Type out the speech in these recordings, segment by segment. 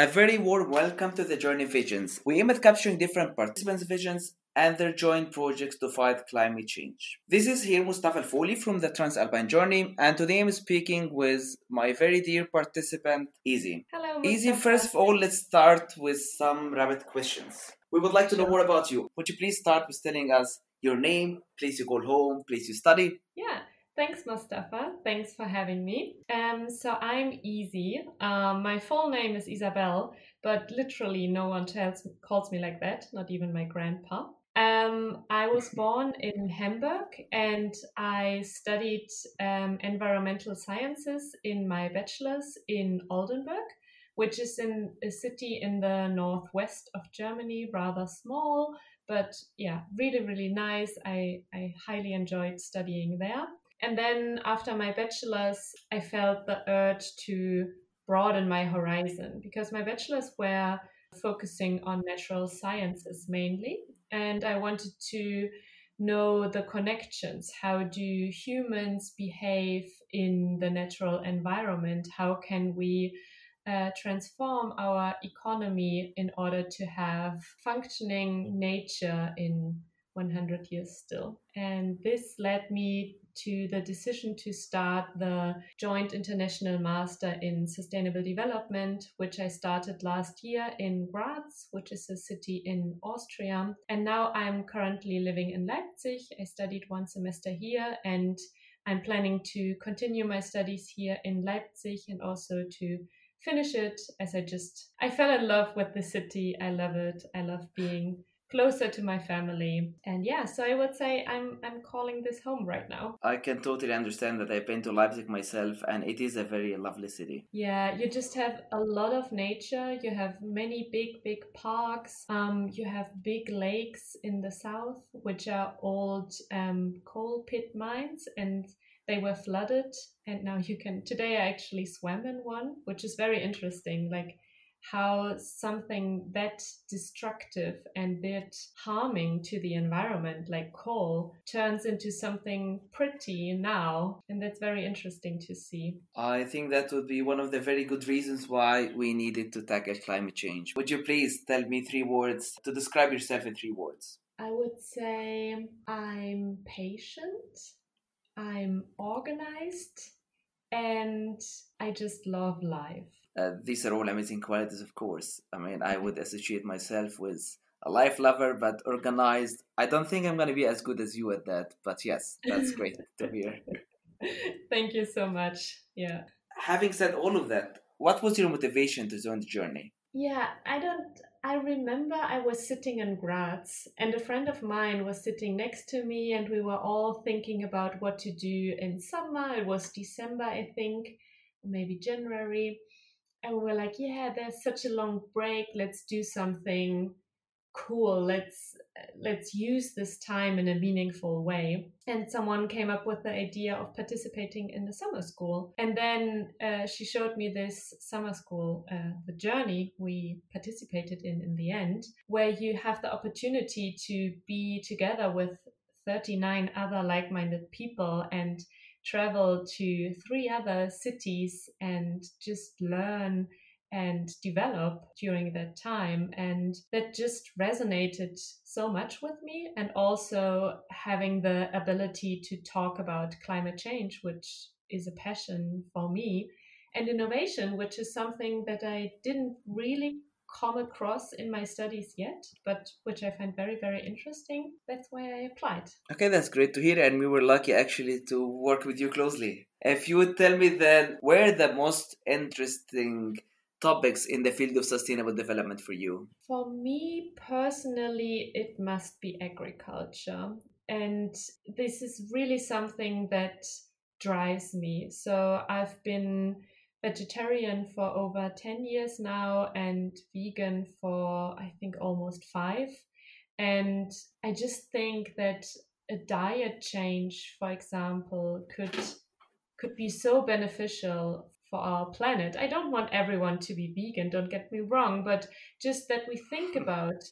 A very warm welcome to the Journey Visions. We aim at capturing different participants' visions and their joint projects to fight climate change. This is here Mustafa Al from the Transalpine Journey, and today I'm speaking with my very dear participant, Easy. Hello. Easy, first of all, let's start with some rapid questions. We would like to know more about you. Would you please start with telling us your name, place you call home, place you study? Yeah. Thanks, Mustafa. Thanks for having me. Um, so I'm Easy. Um, my full name is Isabel, but literally no one tells, calls me like that, not even my grandpa. Um, I was born in Hamburg and I studied um, environmental sciences in my bachelor's in Oldenburg, which is in a city in the northwest of Germany, rather small, but yeah, really, really nice. I, I highly enjoyed studying there. And then after my bachelor's, I felt the urge to broaden my horizon because my bachelor's were focusing on natural sciences mainly. And I wanted to know the connections. How do humans behave in the natural environment? How can we uh, transform our economy in order to have functioning nature in 100 years still? And this led me to the decision to start the Joint International Master in Sustainable Development, which I started last year in Graz, which is a city in Austria. And now I'm currently living in Leipzig. I studied one semester here and I'm planning to continue my studies here in Leipzig and also to finish it as I just I fell in love with the city. I love it. I love being closer to my family. And yeah so i would say i'm i'm calling this home right now. I can totally understand that i've been to leipzig myself and it is a very lovely city. Yeah you just have a lot of nature. You have many big big parks. Um, you have big lakes in the south which are old um, coal pit mines and they were flooded. And now you can today i actually swam in one which is very interesting. Like how something that destructive and that harming to the environment, like coal, turns into something pretty now. And that's very interesting to see. I think that would be one of the very good reasons why we needed to tackle climate change. Would you please tell me three words to describe yourself in three words? I would say I'm patient, I'm organized, and I just love life. Uh, these are all amazing qualities, of course. I mean, I would associate myself with a life lover, but organized. I don't think I'm going to be as good as you at that, but yes, that's great to hear. Thank you so much. Yeah. Having said all of that, what was your motivation to join the journey? Yeah, I don't. I remember I was sitting in Graz and a friend of mine was sitting next to me, and we were all thinking about what to do in summer. It was December, I think, maybe January and we're like, yeah, there's such a long break. Let's do something cool. Let's let's use this time in a meaningful way. And someone came up with the idea of participating in the summer school. And then uh, she showed me this summer school, uh, the journey we participated in in the end, where you have the opportunity to be together with 39 other like-minded people and travel to three other cities and just learn and develop during that time. And that just resonated so much with me. And also having the ability to talk about climate change, which is a passion for me, and innovation, which is something that I didn't really come across in my studies yet, but which I find very, very interesting. That's why I applied. Okay, that's great to hear, and we were lucky actually to work with you closely. If you would tell me then, where the most interesting topics in the field of sustainable development for you? For me personally, it must be agriculture. And this is really something that drives me. So I've been vegetarian for over 10 years now and vegan for I think almost five. And I just think that a diet change, for example, could could be so beneficial for our planet. I don't want everyone to be vegan, don't get me wrong, but just that we think about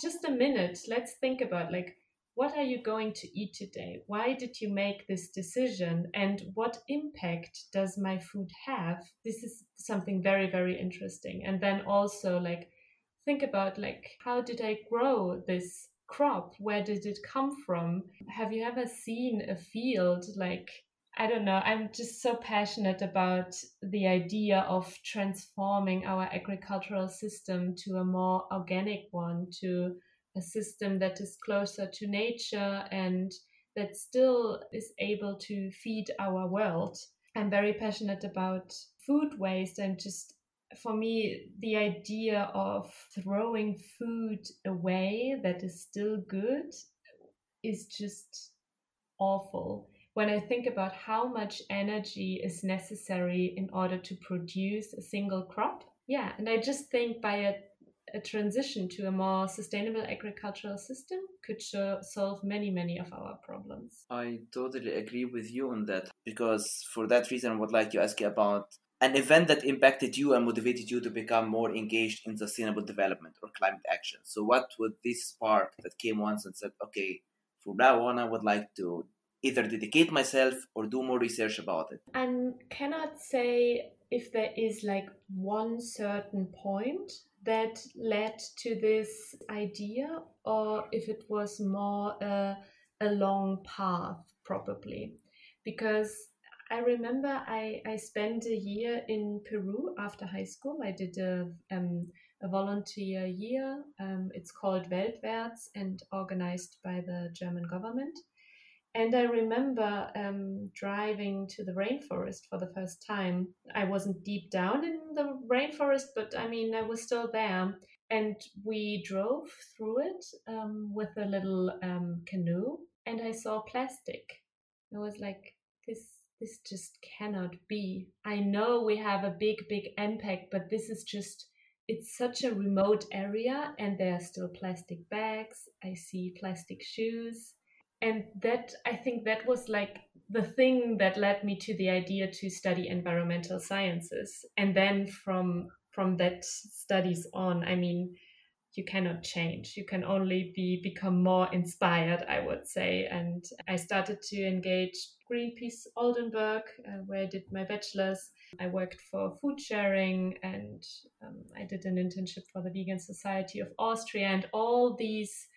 just a minute, let's think about like what are you going to eat today? Why did you make this decision? And what impact does my food have? This is something very, very interesting. And then also, like, think about like how did I grow this crop? Where did it come from? Have you ever seen a field like I don't know. I'm just so passionate about the idea of transforming our agricultural system to a more organic one, to a system that is closer to nature and that still is able to feed our world. I'm very passionate about food waste and just for me, the idea of throwing food away that is still good is just awful. When I think about how much energy is necessary in order to produce a single crop, yeah, and I just think by a, a transition to a more sustainable agricultural system could show, solve many, many of our problems. I totally agree with you on that because for that reason, I would like to ask you about an event that impacted you and motivated you to become more engaged in sustainable development or climate action. So, what would this spark that came once and said, okay, from now on, I would like to either dedicate myself or do more research about it? I cannot say if there is like one certain point that led to this idea or if it was more a, a long path, probably. Because I remember I, I spent a year in Peru after high school. I did a, um, a volunteer year. Um, it's called Weltwärts and organized by the German government. And I remember um, driving to the rainforest for the first time. I wasn't deep down in the rainforest, but I mean, I was still there. And we drove through it um, with a little um, canoe, and I saw plastic. I was like, this this just cannot be. I know we have a big, big impact, but this is just, it's such a remote area and there are still plastic bags. I see plastic shoes. And that, I think that was like the thing that led me to the idea to study environmental sciences. And then from, from that studies on, I mean, you cannot change. You can only be become more inspired, I would say. And I started to engage Greenpeace Oldenburg, uh, where I did my bachelor's. I worked for food sharing and um, I did an internship for the Vegan Society of Austria. And all these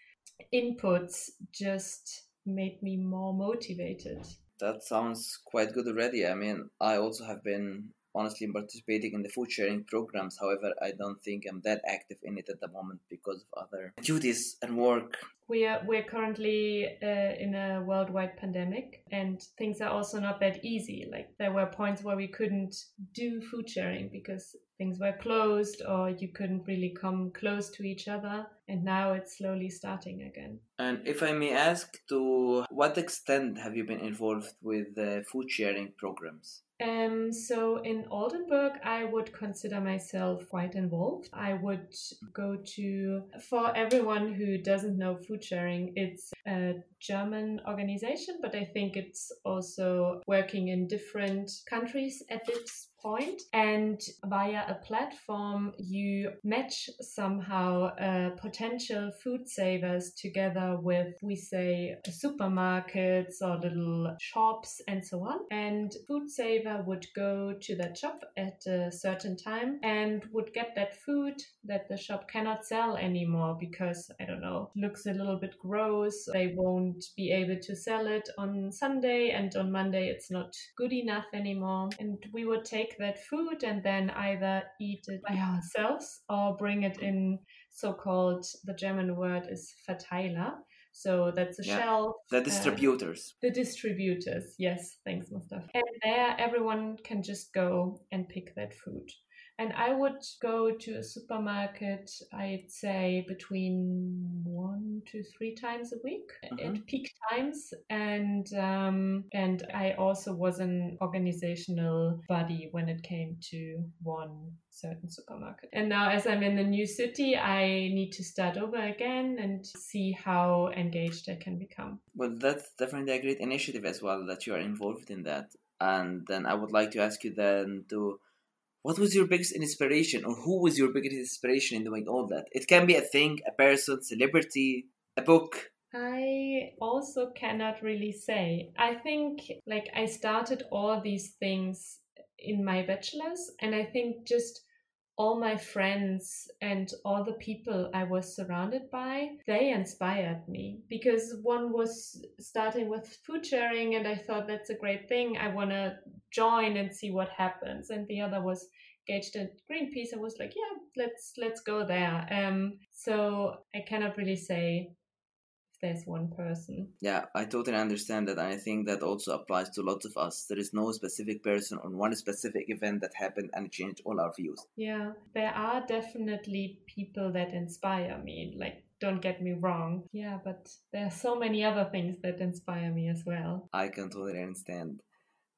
inputs just made me more motivated. That sounds quite good already. I mean, I also have been honestly participating in the food sharing programs. However, I don't think I'm that active in it at the moment because of other duties and work. We are we're currently uh, in a worldwide pandemic, and things are also not that easy. Like there were points where we couldn't do food sharing because things were closed or you couldn't really come close to each other and now it's slowly starting again and if i may ask to what extent have you been involved with the food sharing programs um, so in Oldenburg, I would consider myself quite involved. I would go to, for everyone who doesn't know food sharing, it's a German organization, but I think it's also working in different countries at this point. and via a platform you match somehow uh, potential food savers together with we say supermarkets or little shops and so on and food saver would go to that shop at a certain time and would get that food that the shop cannot sell anymore because i don't know looks a little bit gross they won't be able to sell it on sunday and on monday it's not good enough anymore and we would take that food and then either eat it by ourselves or bring it in so-called the German word is Verteiler. So that's a yeah, shelf. The uh, distributors. Uh, the distributors. Yes, thanks, Mustafa. And there, everyone can just go and pick that food. And I would go to a supermarket, I'd say between one to three times a week mm-hmm. at peak times. And um, and I also was an organizational body when it came to one certain supermarket. And now, as I'm in a new city, I need to start over again and see how engaged I can become. Well, that's definitely a great initiative as well that you are involved in that. And then I would like to ask you then to what was your biggest inspiration or who was your biggest inspiration in doing all that it can be a thing a person celebrity a book I also cannot really say. I think like I started all these things in my bachelor's, and I think just all my friends and all the people I was surrounded by, they inspired me because one was starting with food sharing and I thought that's a great thing. I want to join and see what happens. And the other was engaged in Greenpeace. I was like, yeah, let's let's go there. Um, so I cannot really say there's one person. Yeah, I totally understand that. And I think that also applies to lots of us. There is no specific person on one specific event that happened and changed all our views. Yeah, there are definitely people that inspire me. Like, don't get me wrong. Yeah, but there are so many other things that inspire me as well. I can totally understand.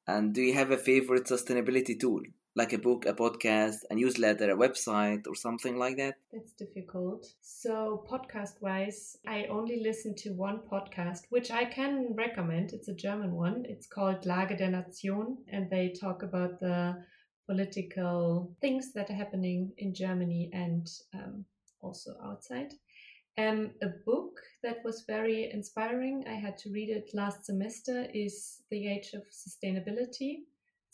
And do you have a favorite sustainability tool? Like a book, a podcast, a newsletter, a website, or something like that? That's difficult. So, podcast wise, I only listen to one podcast, which I can recommend. It's a German one. It's called Lage der Nation, and they talk about the political things that are happening in Germany and um, also outside. Um, a book that was very inspiring, I had to read it last semester, is The Age of Sustainability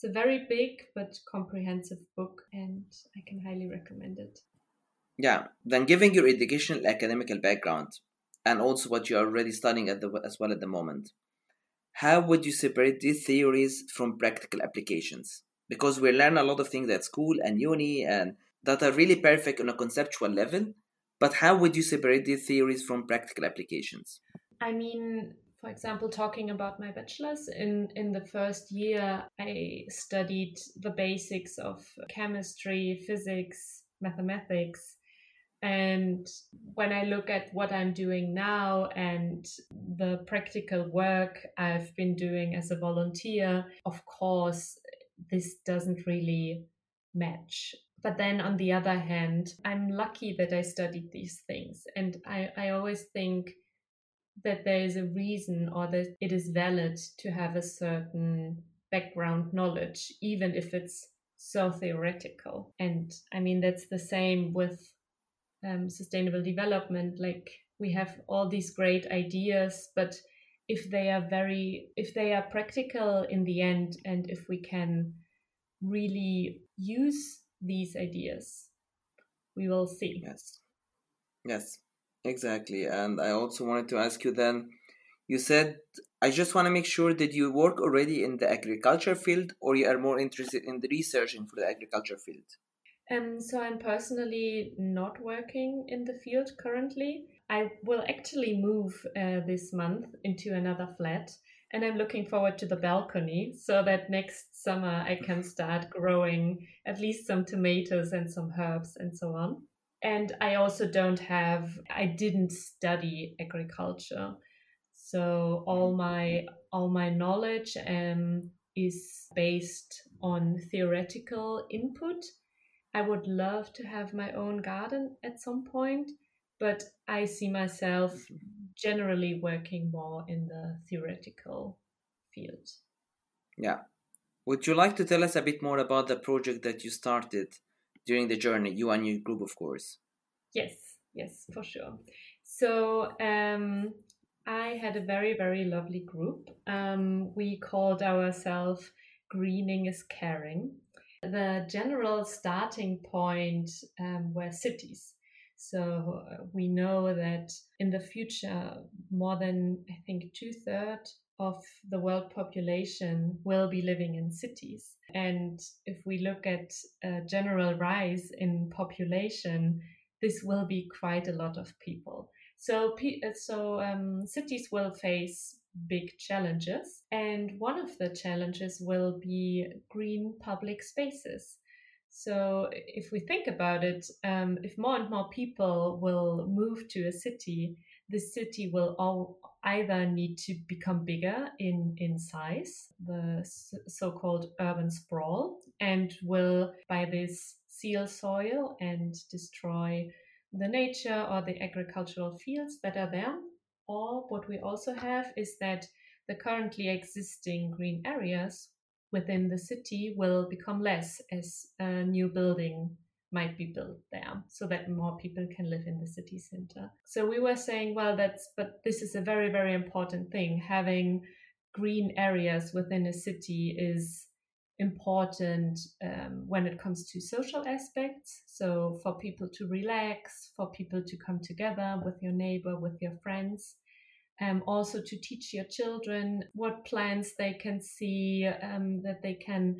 it's a very big but comprehensive book, and I can highly recommend it. Yeah, then given your educational academical background and also what you're already studying at the, as well at the moment, how would you separate these theories from practical applications? Because we learn a lot of things at school and uni and that are really perfect on a conceptual level, but how would you separate these theories from practical applications? I mean, for example, talking about my bachelor's, in, in the first year, I studied the basics of chemistry, physics, mathematics. And when I look at what I'm doing now and the practical work I've been doing as a volunteer, of course, this doesn't really match. But then on the other hand, I'm lucky that I studied these things. And I, I always think that there is a reason or that it is valid to have a certain background knowledge, even if it's so theoretical. And I mean, that's the same with um, sustainable development. Like, we have all these great ideas, but if they are very, if they are practical in the end, and if we can really use these ideas, we will see. Yes. Yes. Exactly. And I also wanted to ask you then you said I just want to make sure that you work already in the agriculture field or you are more interested in the researching for the agriculture field? Um, so I'm personally not working in the field currently. I will actually move uh, this month into another flat and I'm looking forward to the balcony so that next summer I can start growing at least some tomatoes and some herbs and so on and I also don't have I didn't study agriculture. So all my all my knowledge um, is based on theoretical input. I would love to have my own garden at some point, but I see myself generally working more in the theoretical field. Yeah. Would you like to tell us a bit more about the project that you started during the journey, you and your group, of course. Yes, yes, for sure. So um, I had a very, very lovely group. Um, we called ourselves Greening is Caring. The general starting point um, were cities. So uh, we know that in the future, more than I think two thirds of the world population will be living in cities. And if we look at a general rise in population, this will be quite a lot of people. So, uh, so um, cities will face big challenges, and one of the challenges will be green public spaces. So, if we think about it, um, if more and more people will move to a city, the city will all either need to become bigger in, in size, the so called urban sprawl, and will by this seal soil and destroy the nature or the agricultural fields that are there. Or what we also have is that the currently existing green areas within the city will become less as a new building might be built there so that more people can live in the city center. So we were saying, well, that's, but this is a very, very important thing. Having green areas within a city is important um, when it comes to social aspects. So, for people to relax, for people to come together with your neighbor, with your friends. Um, also to teach your children what plants they can see, um, that they can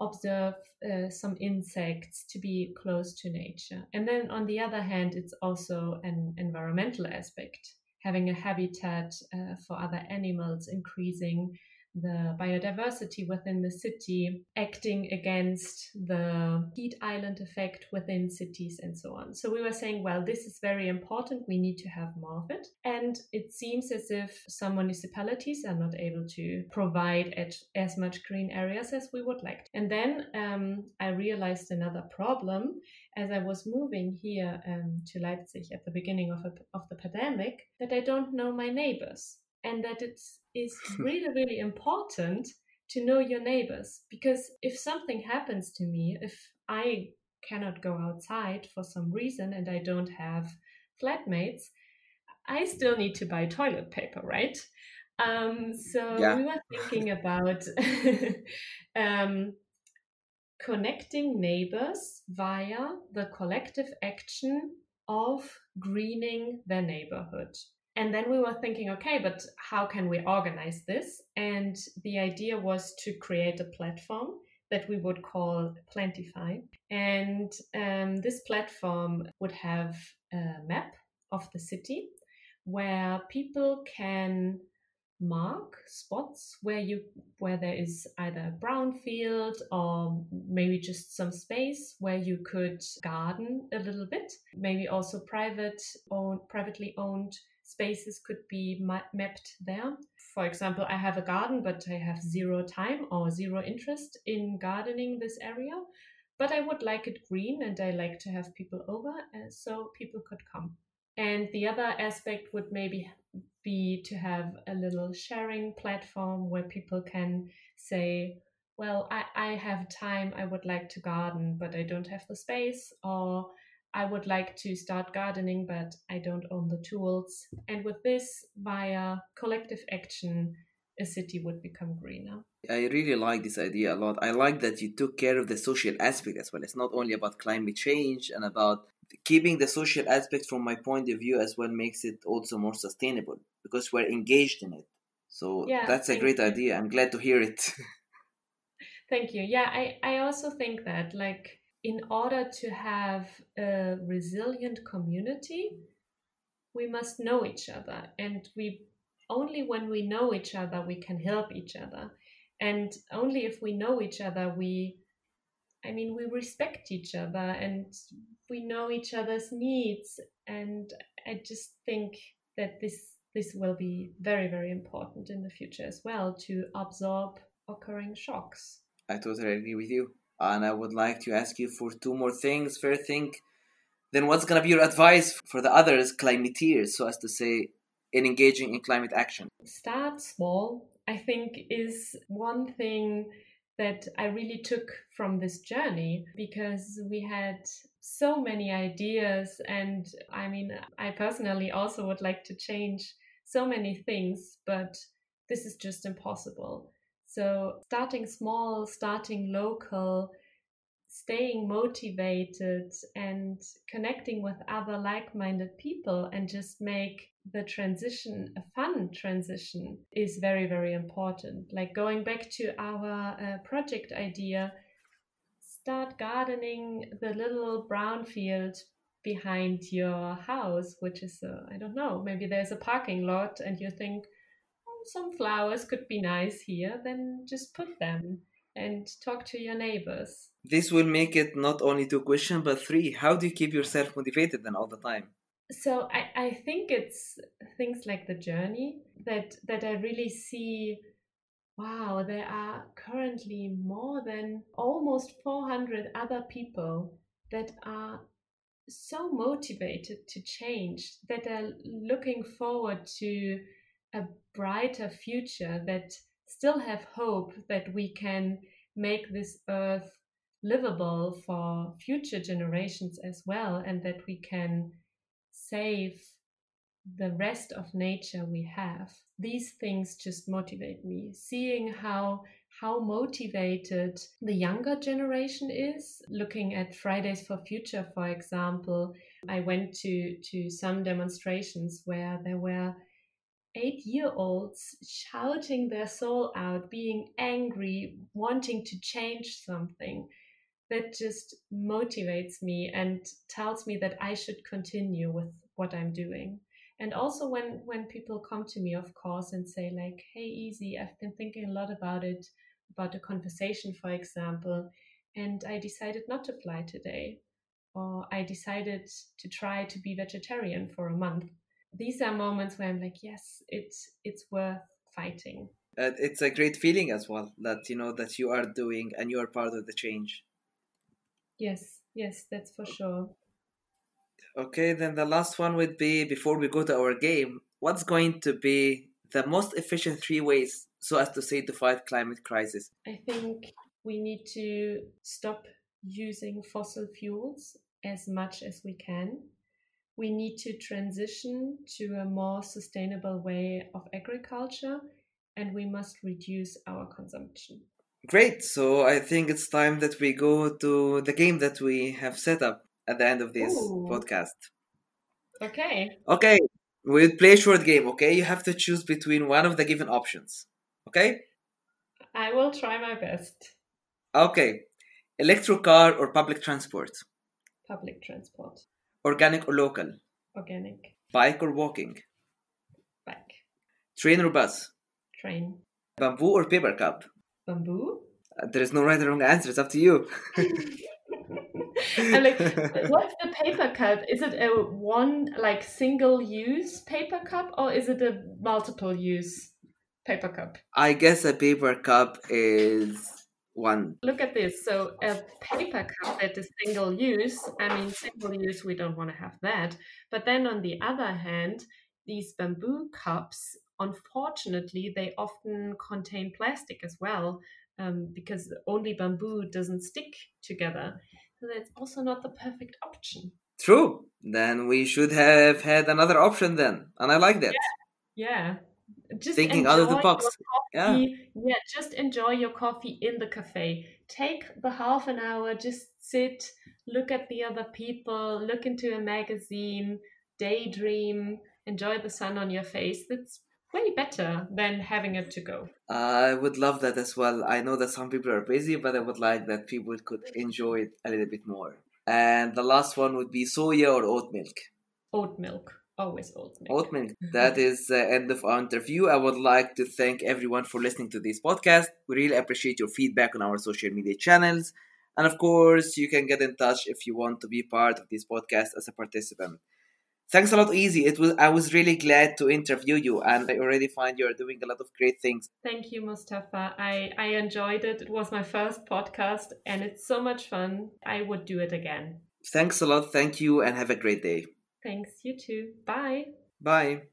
observe uh, some insects, to be close to nature. And then on the other hand, it's also an environmental aspect, having a habitat uh, for other animals, increasing the biodiversity within the city, acting against the heat island effect within cities, and so on. So we were saying, well, this is very important. We need to have more of it. And it seems as if some municipalities are not able to provide at, as much green areas as we would like. And then um, I realized another problem as I was moving here um, to Leipzig at the beginning of, a, of the pandemic that I don't know my neighbors and that it is really, really important to know your neighbors because if something happens to me, if I cannot go outside for some reason and I don't have flatmates, I still need to buy toilet paper, right? Um, so yeah. we were thinking about um, connecting neighbors via the collective action of greening their neighborhood. And then we were thinking, okay, but how can we organize this? And the idea was to create a platform that we would call Plantify. And um, this platform would have a map of the city where people can mark spots where you where there is either a brown field or maybe just some space where you could garden a little bit maybe also private owned privately owned spaces could be ma- mapped there. For example, I have a garden, but I have zero time or zero interest in gardening this area. But I would like it green and I like to have people over uh, so people could come. And the other aspect would maybe be to have a little sharing platform where people can say, well, I, I have time, I would like to garden, but I don't have the space, or I would like to start gardening, but I don't own the tools. And with this, via collective action, a city would become greener. I really like this idea a lot. I like that you took care of the social aspect as well. It's not only about climate change and about keeping the social aspect from my point of view as well makes it also more sustainable because we're engaged in it. So yeah, that's a great you. idea. I'm glad to hear it. thank you. Yeah, I, I also think that like in order to have a resilient community, we must know each other. And we only when we know each other, we can help each other. And only if we know each other, we, I mean, we respect each other and we know each other's needs. And I just think that this this will be very very important in the future as well to absorb occurring shocks. I totally agree with you and I would like to ask you for two more things. First thing, then what's going to be your advice for the others, climateers, so as to say, in engaging in climate action? Start small, I think, is one thing that I really took from this journey because we had so many ideas. And I mean, I personally also would like to change so many things, but this is just impossible. So, starting small, starting local, staying motivated, and connecting with other like minded people, and just make the transition a fun transition is very, very important. Like going back to our uh, project idea, start gardening the little brown field behind your house, which is, I don't know, maybe there's a parking lot, and you think, some flowers could be nice here, then just put them and talk to your neighbors. This will make it not only two questions, but three. How do you keep yourself motivated then all the time? So I, I think it's things like the journey that that I really see wow, there are currently more than almost 400 other people that are so motivated to change, that are looking forward to a brighter future that still have hope that we can make this earth livable for future generations as well, and that we can save the rest of nature we have. These things just motivate me. Seeing how how motivated the younger generation is. Looking at Fridays for Future, for example, I went to to some demonstrations where there were eight year olds shouting their soul out, being angry, wanting to change something. That just motivates me and tells me that I should continue with what I'm doing. And also when when people come to me, of course, and say like, "Hey, easy, I've been thinking a lot about it, about a conversation, for example, and I decided not to fly today, or I decided to try to be vegetarian for a month." These are moments where I'm like, yes, it's it's worth fighting. Uh, it's a great feeling as well that you know that you are doing and you are part of the change. Yes, yes, that's for sure. Okay, then the last one would be before we go to our game, what's going to be the most efficient three ways so as to say to fight climate crisis? I think we need to stop using fossil fuels as much as we can we need to transition to a more sustainable way of agriculture and we must reduce our consumption. Great. So I think it's time that we go to the game that we have set up at the end of this Ooh. podcast. Okay. Okay. We'll play a short game, okay? You have to choose between one of the given options. Okay? I will try my best. Okay. Electric car or public transport? Public transport. Organic or local? Organic. Bike or walking? Bike. Train or bus? Train. Bamboo or paper cup? Bamboo. Uh, there is no right or wrong answer. It's up to you. I'm like, what's the paper cup? Is it a one like single use paper cup or is it a multiple use paper cup? I guess a paper cup is one. Look at this. So a paper cup that is single use. I mean, single use, we don't want to have that. But then on the other hand, these bamboo cups, unfortunately, they often contain plastic as well um, because only bamboo doesn't stick together. So that's also not the perfect option. True. Then we should have had another option then. And I like that. Yeah. yeah just thinking out of the box. Yeah. yeah, just enjoy your coffee in the cafe. Take the half an hour, just sit, look at the other people, look into a magazine, daydream, enjoy the sun on your face. That's way better than having it to go. I would love that as well. I know that some people are busy, but I would like that people could enjoy it a little bit more. And the last one would be soya or oat milk. Oat milk. Always milk. That is the end of our interview. I would like to thank everyone for listening to this podcast. We really appreciate your feedback on our social media channels. And of course, you can get in touch if you want to be part of this podcast as a participant. Thanks a lot, Easy. It was I was really glad to interview you, and I already find you're doing a lot of great things. Thank you, Mustafa. I I enjoyed it. It was my first podcast, and it's so much fun. I would do it again. Thanks a lot. Thank you, and have a great day. Thanks, you too. Bye. Bye.